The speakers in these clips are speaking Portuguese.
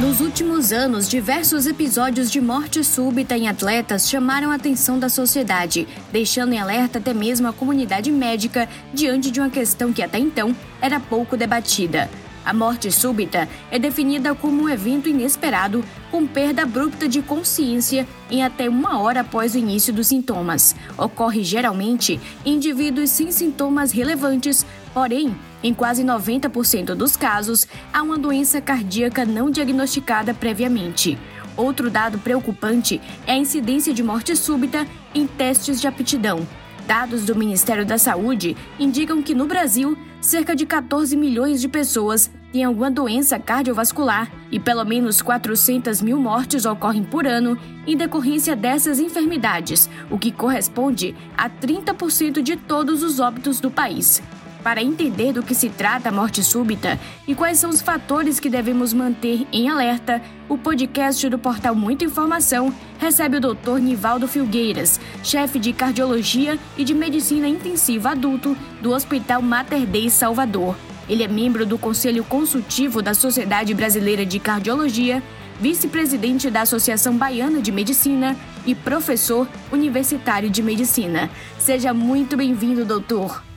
Nos últimos anos, diversos episódios de morte súbita em atletas chamaram a atenção da sociedade, deixando em alerta até mesmo a comunidade médica diante de uma questão que até então era pouco debatida. A morte súbita é definida como um evento inesperado com perda abrupta de consciência em até uma hora após o início dos sintomas. Ocorre geralmente em indivíduos sem sintomas relevantes, porém, em quase 90% dos casos, há uma doença cardíaca não diagnosticada previamente. Outro dado preocupante é a incidência de morte súbita em testes de aptidão. Dados do Ministério da Saúde indicam que no Brasil, cerca de 14 milhões de pessoas têm alguma doença cardiovascular e pelo menos 400 mil mortes ocorrem por ano em decorrência dessas enfermidades, o que corresponde a 30% de todos os óbitos do país. Para entender do que se trata a morte súbita e quais são os fatores que devemos manter em alerta, o podcast do portal Muita Informação recebe o Dr. Nivaldo Filgueiras, chefe de cardiologia e de medicina intensiva adulto do Hospital Mater Dei Salvador. Ele é membro do Conselho Consultivo da Sociedade Brasileira de Cardiologia, vice-presidente da Associação Baiana de Medicina e professor universitário de medicina. Seja muito bem-vindo, doutor.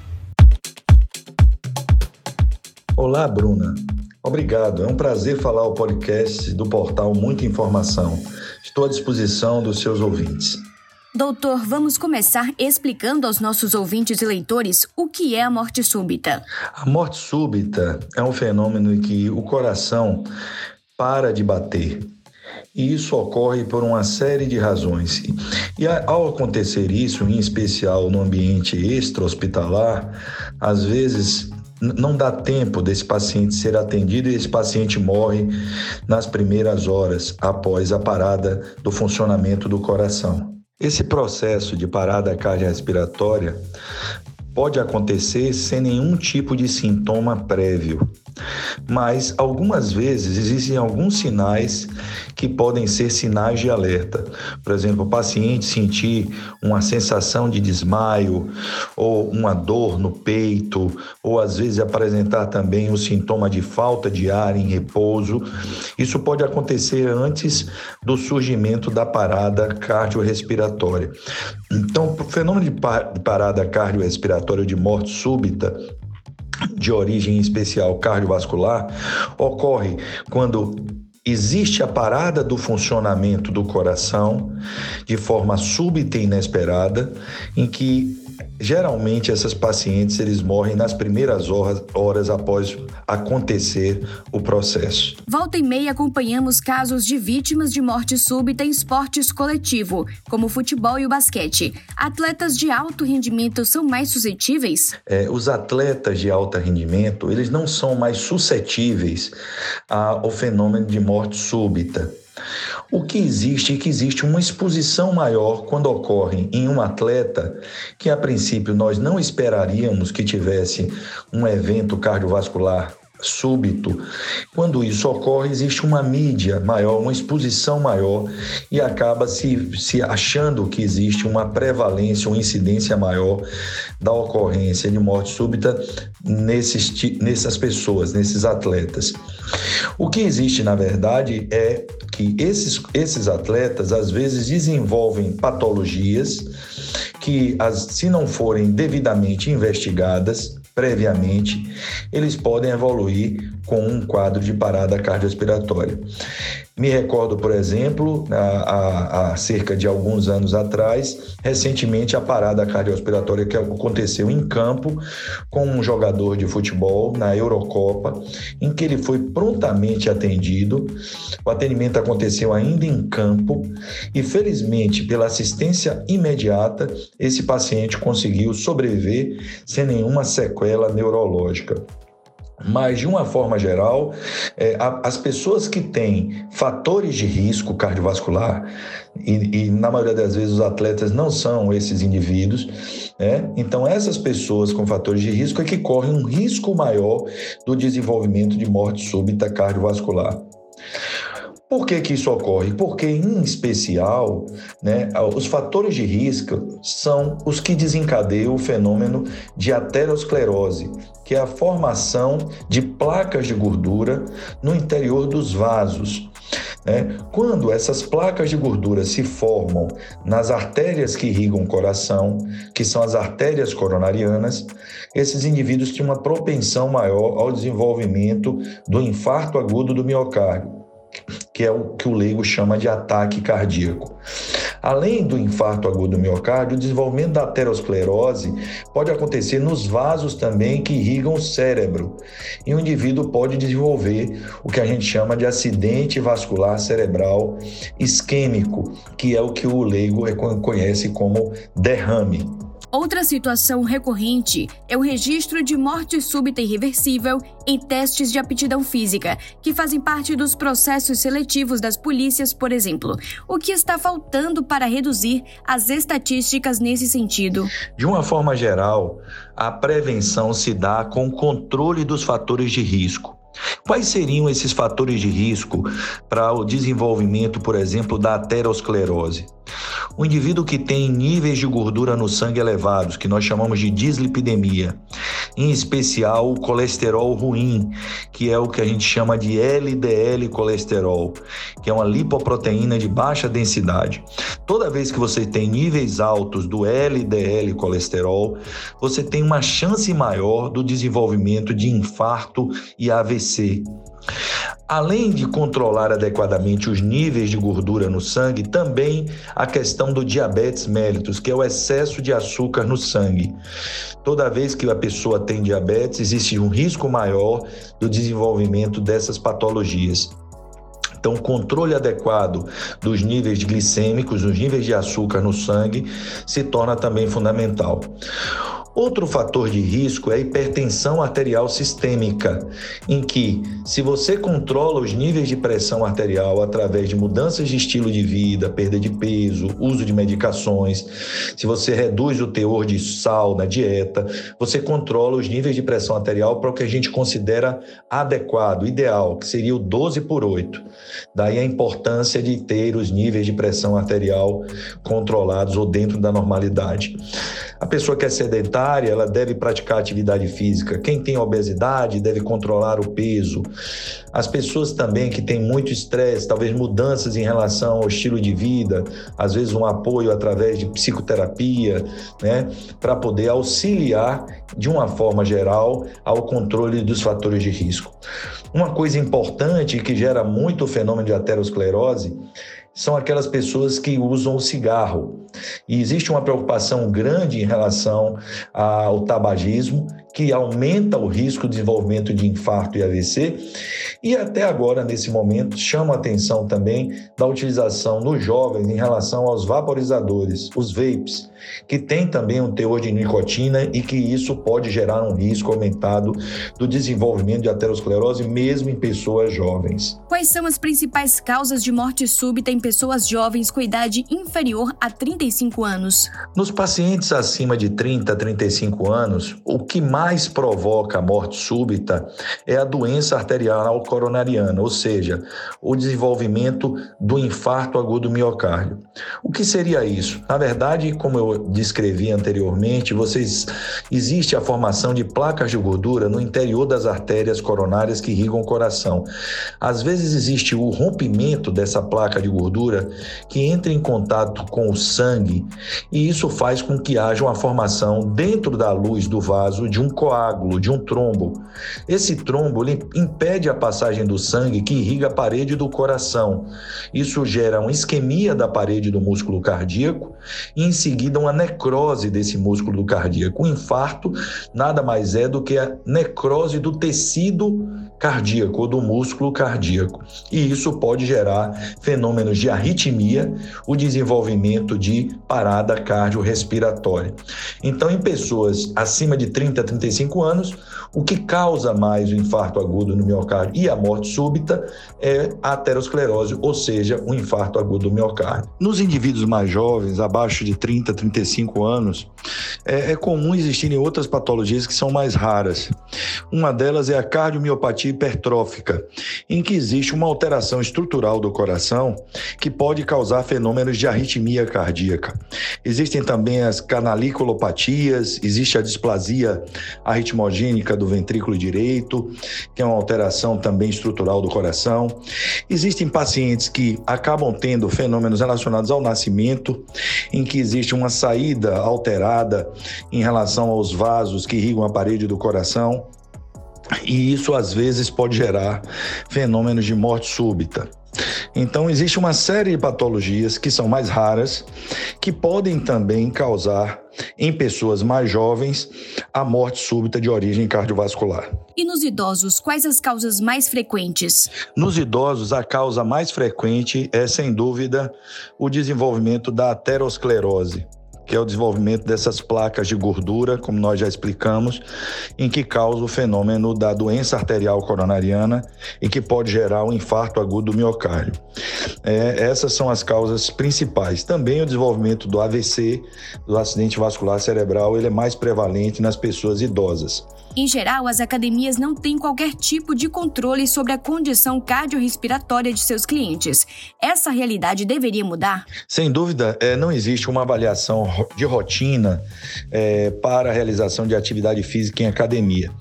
Olá, Bruna. Obrigado. É um prazer falar o podcast do portal Muita Informação. Estou à disposição dos seus ouvintes. Doutor, vamos começar explicando aos nossos ouvintes e leitores o que é a morte súbita. A morte súbita é um fenômeno em que o coração para de bater. E isso ocorre por uma série de razões. E ao acontecer isso, em especial no ambiente extra-hospitalar, às vezes não dá tempo desse paciente ser atendido e esse paciente morre nas primeiras horas após a parada do funcionamento do coração. Esse processo de parada cardiorrespiratória pode acontecer sem nenhum tipo de sintoma prévio mas algumas vezes existem alguns sinais que podem ser sinais de alerta. Por exemplo, o paciente sentir uma sensação de desmaio ou uma dor no peito, ou às vezes apresentar também o sintoma de falta de ar em repouso. Isso pode acontecer antes do surgimento da parada cardiorrespiratória. Então, o fenômeno de parada cardiorrespiratória de morte súbita de origem especial cardiovascular ocorre quando existe a parada do funcionamento do coração de forma súbita e inesperada, em que Geralmente, essas pacientes eles morrem nas primeiras horas, horas após acontecer o processo. Volta e meia acompanhamos casos de vítimas de morte súbita em esportes coletivo, como o futebol e o basquete. Atletas de alto rendimento são mais suscetíveis? É, os atletas de alto rendimento, eles não são mais suscetíveis ao fenômeno de morte súbita. O que existe é que existe uma exposição maior quando ocorre em um atleta que, a princípio, nós não esperaríamos que tivesse um evento cardiovascular súbito. Quando isso ocorre, existe uma mídia maior, uma exposição maior e acaba se, se achando que existe uma prevalência, uma incidência maior da ocorrência de morte súbita nesses, nessas pessoas, nesses atletas. O que existe, na verdade, é que esses, esses atletas às vezes desenvolvem patologias que, as, se não forem devidamente investigadas, previamente, eles podem evoluir com um quadro de parada cardiorrespiratória. Me recordo, por exemplo, há, cerca de alguns anos atrás, recentemente a parada cardiorrespiratória que aconteceu em campo com um jogador de futebol na Eurocopa, em que ele foi prontamente atendido. O atendimento aconteceu ainda em campo e, felizmente, pela assistência imediata, esse paciente conseguiu sobreviver sem nenhuma sequela neurológica. Mas, de uma forma geral, é, as pessoas que têm fatores de risco cardiovascular, e, e, na maioria das vezes os atletas não são esses indivíduos, né? então essas pessoas com fatores de risco é que correm um risco maior do desenvolvimento de morte súbita cardiovascular. Por que, que isso ocorre? Porque, em especial, né, os fatores de risco são os que desencadeiam o fenômeno de aterosclerose, que é a formação de placas de gordura no interior dos vasos. Né? Quando essas placas de gordura se formam nas artérias que irrigam o coração, que são as artérias coronarianas, esses indivíduos têm uma propensão maior ao desenvolvimento do infarto agudo do miocárdio que é o que o leigo chama de ataque cardíaco. Além do infarto agudo do miocárdio, o desenvolvimento da aterosclerose pode acontecer nos vasos também que irrigam o cérebro. E o indivíduo pode desenvolver o que a gente chama de acidente vascular cerebral isquêmico, que é o que o leigo conhece como derrame. Outra situação recorrente é o registro de morte súbita irreversível em testes de aptidão física, que fazem parte dos processos seletivos das polícias, por exemplo. O que está faltando para reduzir as estatísticas nesse sentido? De uma forma geral, a prevenção se dá com o controle dos fatores de risco. Quais seriam esses fatores de risco para o desenvolvimento, por exemplo, da aterosclerose? O indivíduo que tem níveis de gordura no sangue elevados, que nós chamamos de dislipidemia, em especial o colesterol ruim, que é o que a gente chama de LDL colesterol, que é uma lipoproteína de baixa densidade. Toda vez que você tem níveis altos do LDL colesterol, você tem uma chance maior do desenvolvimento de infarto e AVC. Além de controlar adequadamente os níveis de gordura no sangue, também a questão do diabetes mellitus, que é o excesso de açúcar no sangue. Toda vez que a pessoa tem diabetes, existe um risco maior do desenvolvimento dessas patologias. Então, controle adequado dos níveis glicêmicos, dos níveis de açúcar no sangue, se torna também fundamental. Outro fator de risco é a hipertensão arterial sistêmica, em que, se você controla os níveis de pressão arterial através de mudanças de estilo de vida, perda de peso, uso de medicações, se você reduz o teor de sal na dieta, você controla os níveis de pressão arterial para o que a gente considera adequado, ideal, que seria o 12 por 8. Daí a importância de ter os níveis de pressão arterial controlados ou dentro da normalidade. A pessoa que é sedentária, ela deve praticar atividade física. Quem tem obesidade deve controlar o peso. As pessoas também que têm muito estresse, talvez mudanças em relação ao estilo de vida, às vezes um apoio através de psicoterapia, né, para poder auxiliar de uma forma geral ao controle dos fatores de risco. Uma coisa importante que gera muito o fenômeno de aterosclerose são aquelas pessoas que usam o cigarro. E existe uma preocupação grande em relação ao tabagismo, que aumenta o risco de desenvolvimento de infarto e AVC. E até agora, nesse momento, chama atenção também da utilização nos jovens em relação aos vaporizadores, os vapes, que tem também um teor de nicotina e que isso pode gerar um risco aumentado do desenvolvimento de aterosclerose mesmo em pessoas jovens. Quais são as principais causas de morte súbita em pessoas jovens com idade inferior a 35 anos? Nos pacientes acima de 30 a 35 anos, o que mais provoca a morte súbita é a doença arterial coronariana, ou seja, o desenvolvimento do infarto agudo do miocárdio. O que seria isso? Na verdade, como eu descrevi anteriormente, vocês existe a formação de placas de gordura no interior das artérias coronárias que irrigam o coração. Às vezes existe o rompimento dessa placa de gordura que entra em contato com o sangue e isso faz com que haja uma formação dentro da luz do vaso de um coágulo, de um trombo. Esse trombo impede a passagem do sangue que irriga a parede do coração. Isso gera uma isquemia da parede do músculo cardíaco e em seguida uma necrose desse músculo do cardíaco. O infarto nada mais é do que a necrose do tecido cardíaco ou do músculo cardíaco. E isso pode gerar fenômenos de arritmia, o desenvolvimento de parada cardiorrespiratória. Então, em pessoas acima de 30 a 35 anos, o que causa mais o infarto agudo no miocárdio e a morte súbita é a aterosclerose, ou seja, o infarto agudo do miocárdio. Nos indivíduos mais jovens, abaixo de 30 a 35 anos, É, é, comum existirem outras patologias que são mais raras. Uma delas é a cardiomiopatia hipertrófica, em que existe uma alteração estrutural do coração que pode causar fenômenos de arritmia cardíaca. Existem também as canaliculopatias, existe a displasia arritmogênica do ventrículo direito, que é uma alteração também estrutural do coração. Existem pacientes que acabam tendo fenômenos relacionados ao nascimento, em que existe uma saída alterada em relação aos vasos que irrigam a parede do coração. E isso às vezes pode gerar fenômenos de morte súbita. Então, existe uma série de patologias que são mais raras, que podem também causar, em pessoas mais jovens, a morte súbita de origem cardiovascular. E nos idosos, quais as causas mais frequentes? Nos idosos, a causa mais frequente é, sem dúvida, o desenvolvimento da aterosclerose que é o desenvolvimento dessas placas de gordura, como nós já explicamos, em que causa o fenômeno da doença arterial coronariana e que pode gerar um infarto agudo do miocárdio. É, essas são as causas principais. Também o desenvolvimento do AVC, do acidente vascular cerebral, ele é mais prevalente nas pessoas idosas. Em geral, as academias não têm qualquer tipo de controle sobre a condição cardiorrespiratória de seus clientes. Essa realidade deveria mudar? Sem dúvida, é, não existe uma avaliação de rotina é, para a realização de atividade física em academia.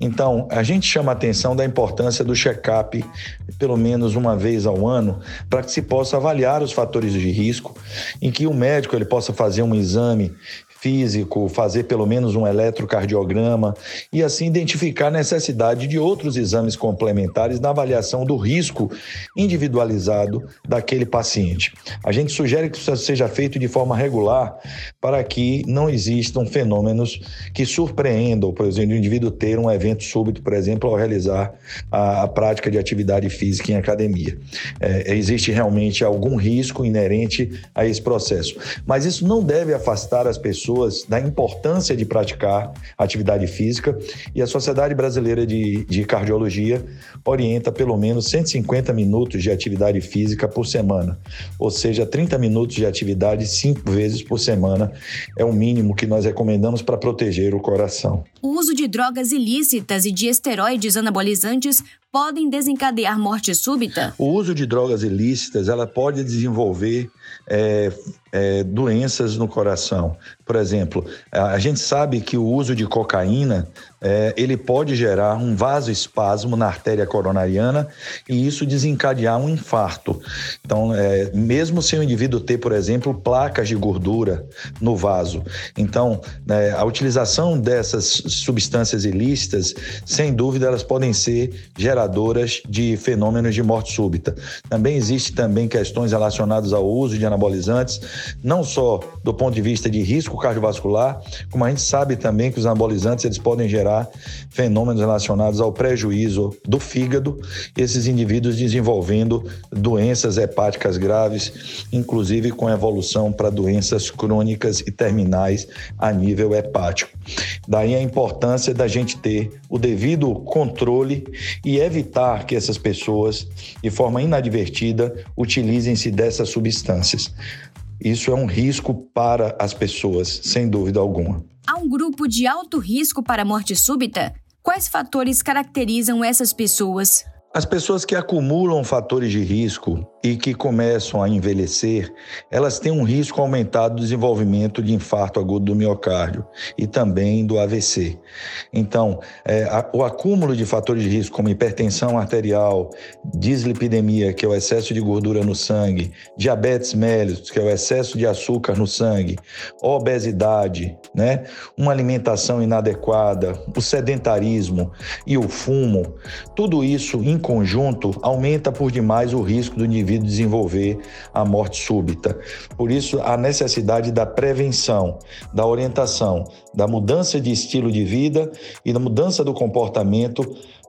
Então, a gente chama a atenção da importância do check-up, pelo menos uma vez ao ano, para que se possa avaliar os fatores de risco, em que o médico ele possa fazer um exame físico, fazer pelo menos um eletrocardiograma e assim identificar a necessidade de outros exames complementares na avaliação do risco individualizado daquele paciente. A gente sugere que isso seja feito de forma regular para que não existam fenômenos que surpreendam, por exemplo, o indivíduo ter um evento súbito, por exemplo, ao realizar a, a prática de atividade física em academia. É, existe realmente algum risco inerente a esse processo, mas isso não deve afastar as pessoas pessoas da importância de praticar atividade física e a Sociedade Brasileira de, de Cardiologia orienta pelo menos 150 minutos de atividade física por semana, ou seja, 30 minutos de atividade cinco vezes por semana é o mínimo que nós recomendamos para proteger o coração. O uso de drogas ilícitas e de esteroides anabolizantes podem desencadear morte súbita? O uso de drogas ilícitas ela pode desenvolver é, é, doenças no coração. Por exemplo, a gente sabe que o uso de cocaína é, ele pode gerar um vasoespasmo na artéria coronariana e isso desencadear um infarto. Então, é, mesmo sem o indivíduo ter, por exemplo, placas de gordura no vaso. Então, é, a utilização dessas substâncias ilícitas, sem dúvida, elas podem ser geradoras de fenômenos de morte súbita. Também existe também questões relacionadas ao uso de anabolizantes, não só do ponto de vista de risco cardiovascular, como a gente sabe também que os anabolizantes eles podem gerar fenômenos relacionados ao prejuízo do fígado, esses indivíduos desenvolvendo doenças hepáticas graves, inclusive com evolução para doenças crônicas e terminais a nível hepático. Daí a importância da gente ter o devido controle e evitar que essas pessoas, de forma inadvertida, utilizem-se dessas substâncias. Isso é um risco para as pessoas, sem dúvida alguma. Há um grupo de alto risco para morte súbita? Quais fatores caracterizam essas pessoas? As pessoas que acumulam fatores de risco e que começam a envelhecer, elas têm um risco aumentado do desenvolvimento de infarto agudo do miocárdio e também do AVC. Então, é, a, o acúmulo de fatores de risco, como hipertensão arterial, dislipidemia, que é o excesso de gordura no sangue, diabetes mellitus, que é o excesso de açúcar no sangue, obesidade, né, uma alimentação inadequada, o sedentarismo e o fumo, tudo isso conjunto, aumenta por demais o risco do indivíduo desenvolver a morte súbita. Por isso, a necessidade da prevenção, da orientação, da mudança de estilo de vida e da mudança do comportamento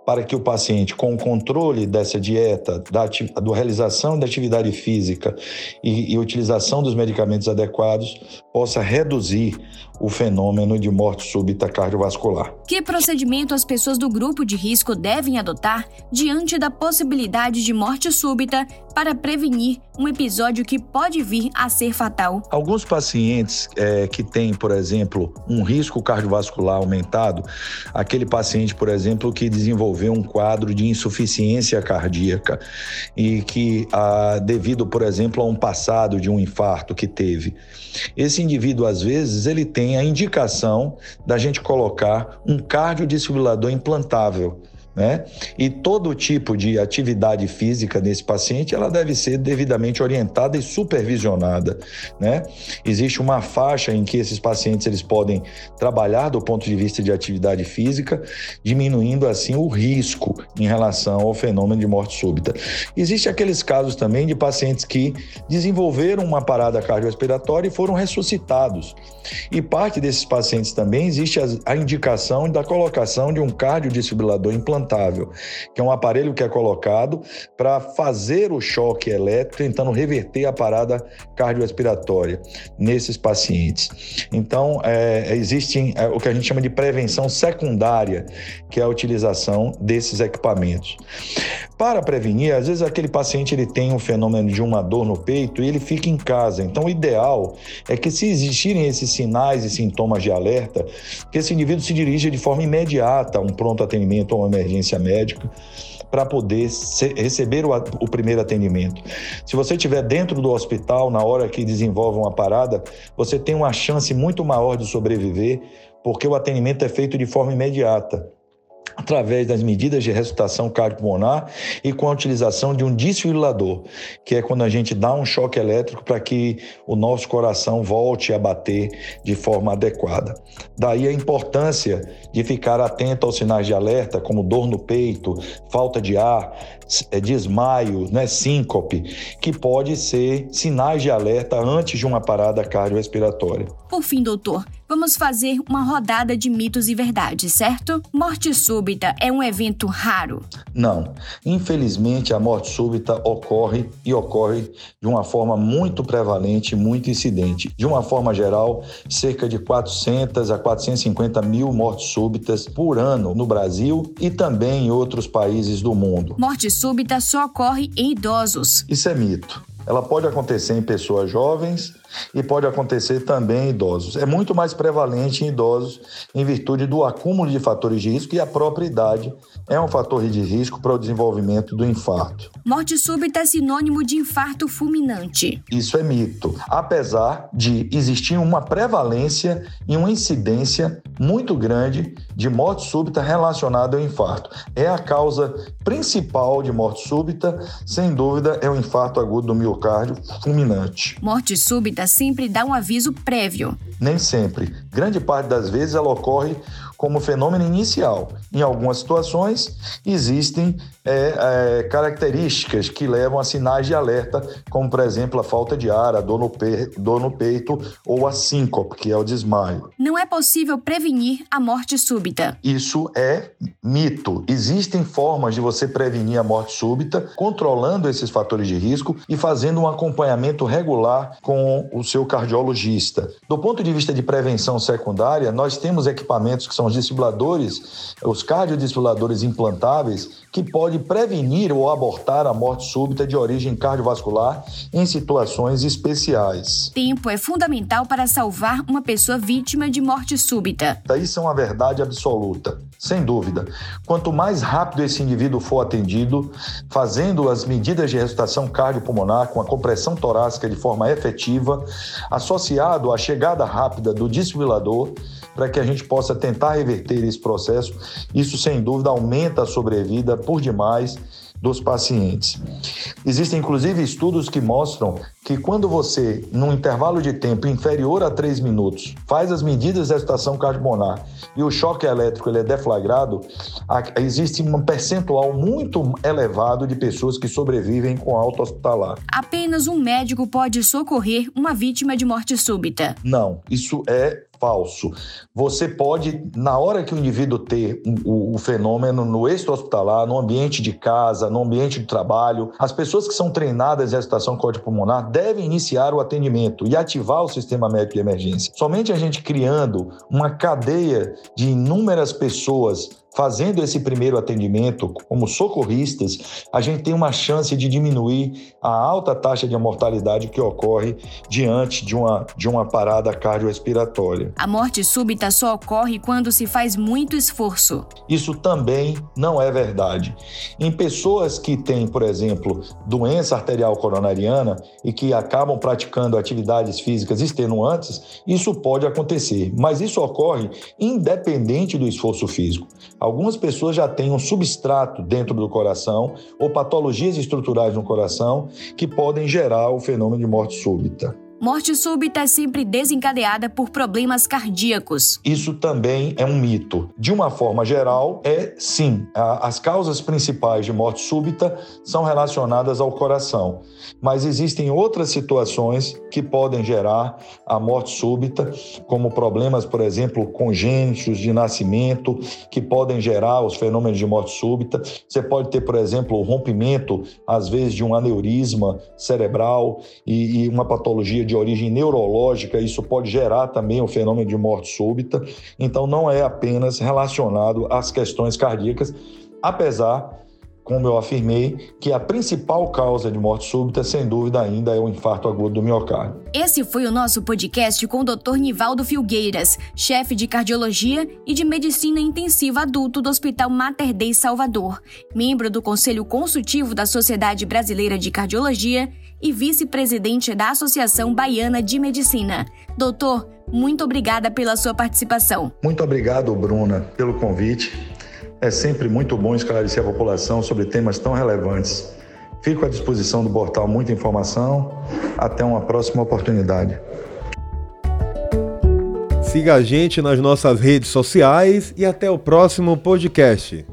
para que o paciente, com o controle dessa dieta, da, da realização da atividade física e, e utilização dos medicamentos adequados, possa reduzir o fenômeno de morte súbita cardiovascular. Que procedimento as pessoas do grupo de risco devem adotar diante da possibilidade de morte súbita para prevenir um episódio que pode vir a ser fatal? Alguns pacientes é, que têm, por exemplo, um risco cardiovascular aumentado, aquele paciente, por exemplo, que desenvolveu um quadro de insuficiência cardíaca e que, ah, devido, por exemplo, a um passado de um infarto que teve, esse indivíduo, às vezes, ele tem a indicação da gente colocar um cardiodesfibrilador implantável né? E todo tipo de atividade física nesse paciente, ela deve ser devidamente orientada e supervisionada, né? Existe uma faixa em que esses pacientes eles podem trabalhar do ponto de vista de atividade física, diminuindo assim o risco em relação ao fenômeno de morte súbita. Existem aqueles casos também de pacientes que desenvolveram uma parada cardiorrespiratória e foram ressuscitados. E parte desses pacientes também existe a indicação da colocação de um cardiodesfibrilador implantado implantável, que é um aparelho que é colocado para fazer o choque elétrico, tentando reverter a parada cardiorrespiratória nesses pacientes. Então, é, existe é, o que a gente chama de prevenção secundária, que é a utilização desses equipamentos. Para prevenir, às vezes aquele paciente ele tem um fenômeno de uma dor no peito e ele fica em casa. Então, o ideal é que, se existirem esses sinais e sintomas de alerta, que esse indivíduo se dirija de forma imediata a um pronto atendimento ou uma emergência médica para poder receber o, o, primeiro atendimento. Se você estiver dentro do hospital na hora que desenvolve uma parada, você tem uma chance muito maior de sobreviver, porque o atendimento é feito de forma imediata através das medidas de ressuscitação cardiopulmonar e com a utilização de um desfibrilador, que é quando a gente dá um choque elétrico para que o nosso coração volte a bater de forma adequada. Daí a importância de ficar atento aos sinais de alerta, como dor no peito, falta de ar, é, desmaio, né, síncope, que pode ser sinais de alerta antes de uma parada cardiorrespiratória. Por fim, doutor, vamos fazer uma rodada de mitos e verdades, certo? Morte súbita é um evento raro? Não. Infelizmente, a morte súbita ocorre e ocorre de uma forma muito prevalente, muito incidente. De uma forma geral, cerca de 400 a 450 mil mortes súbitas por ano no Brasil e também em outros países do mundo. Morte súbita só ocorre em idosos. Isso é mito. Ela pode acontecer em pessoas jovens e pode acontecer também em idosos. É muito mais prevalente em idosos em virtude do acúmulo de fatores de risco e a própria idade é um fator de risco para o desenvolvimento do infarto. Morte súbita é sinônimo de infarto fulminante. Isso é mito, apesar de existir uma prevalência e uma incidência muito grande de morte súbita relacionada ao infarto. É a causa principal de morte súbita, sem dúvida, é o infarto agudo do miocárdio fulminante. Morte súbita sempre dá um aviso prévio. Nem sempre. Grande parte das vezes ela ocorre como fenômeno inicial. Em algumas situações, existem é, é, características que levam a sinais de alerta, como, por exemplo, a falta de ar, a dor no, pe dor no peito ou a síncope, que é o desmaio. Não é possível prevenir a morte súbita. Isso é mito. Existem formas de você prevenir a morte súbita, controlando esses fatores de risco e fazendo um acompanhamento regular com o seu cardiologista. Do ponto de vista de prevenção secundária, nós temos equipamentos que são os desfibriladores, os cardiodesfibriladores implantáveis, que podem prevenir ou abortar a morte súbita de origem cardiovascular em situações especiais. Tempo é fundamental para salvar uma pessoa vítima de morte súbita. Isso é uma verdade absoluta. Sem dúvida. Quanto mais rápido esse indivíduo for atendido, fazendo as medidas de ressuscitação cardiopulmonar com a compressão torácica de forma efetiva, associado à chegada rápida do desfibrilador, para que a gente possa tentar reverter esse processo, isso sem dúvida aumenta a sobrevida por demais dos pacientes. Existem inclusive estudos que mostram que quando você, num intervalo de tempo inferior a 3 minutos, faz as medidas de estação cardiopulmonar e o choque elétrico ele é deflagrado, existe um percentual muito elevado de pessoas que sobrevivem com alta hospitalar. Apenas um médico pode socorrer uma vítima de morte súbita. Não, isso é falso. Você pode, na hora que o indivíduo ter o, o fenômeno no extra-hospitalar, no ambiente de casa, no ambiente de trabalho, as pessoas que são treinadas em agitação cardiopulmonar devem iniciar o atendimento e ativar o sistema médico de emergência. Somente a gente criando uma cadeia de inúmeras pessoas fazendo esse primeiro atendimento como socorristas, a gente tem uma chance de diminuir a alta taxa de mortalidade que ocorre diante de uma, de uma parada cardiorrespiratória. A morte súbita só ocorre quando se faz muito esforço. Isso também não é verdade. Em pessoas que têm, por exemplo, doença arterial coronariana e que acabam praticando atividades físicas extenuantes, isso pode acontecer, mas isso ocorre independente do esforço físico. Algumas pessoas já têm um substrato dentro do coração ou patologias estruturais no coração que podem gerar o fenômeno de morte súbita. Morte súbita é sempre desencadeada por problemas cardíacos. Isso também é um mito. De uma forma geral, é sim. As causas principais de morte súbita são relacionadas ao coração. Mas existem outras situações que podem gerar a morte súbita, como problemas, por exemplo, congênitos de nascimento, que podem gerar os fenômenos de morte súbita. Você pode ter, por exemplo, o rompimento, às vezes, de um aneurisma cerebral e, e uma patologia de de origem neurológica, isso pode gerar também o fenômeno de morte súbita. Então, não é apenas relacionado às questões cardíacas, apesar como eu afirmei, que a principal causa de morte súbita, sem dúvida ainda, é o infarto agudo do miocárdio. Esse foi o nosso podcast com o Dr. Nivaldo Filgueiras, chefe de cardiologia e de medicina intensiva adulto do Hospital Mater Dei Salvador, membro do Conselho Consultivo da Sociedade Brasileira de Cardiologia e vice-presidente da Associação Baiana de Medicina. Doutor, muito obrigada pela sua participação. Muito obrigado, Bruna, pelo convite. É sempre muito bom esclarecer a população sobre temas tão relevantes. Fico à disposição do portal Muita Informação. Até uma próxima oportunidade. Siga a gente nas nossas redes sociais e até o próximo podcast.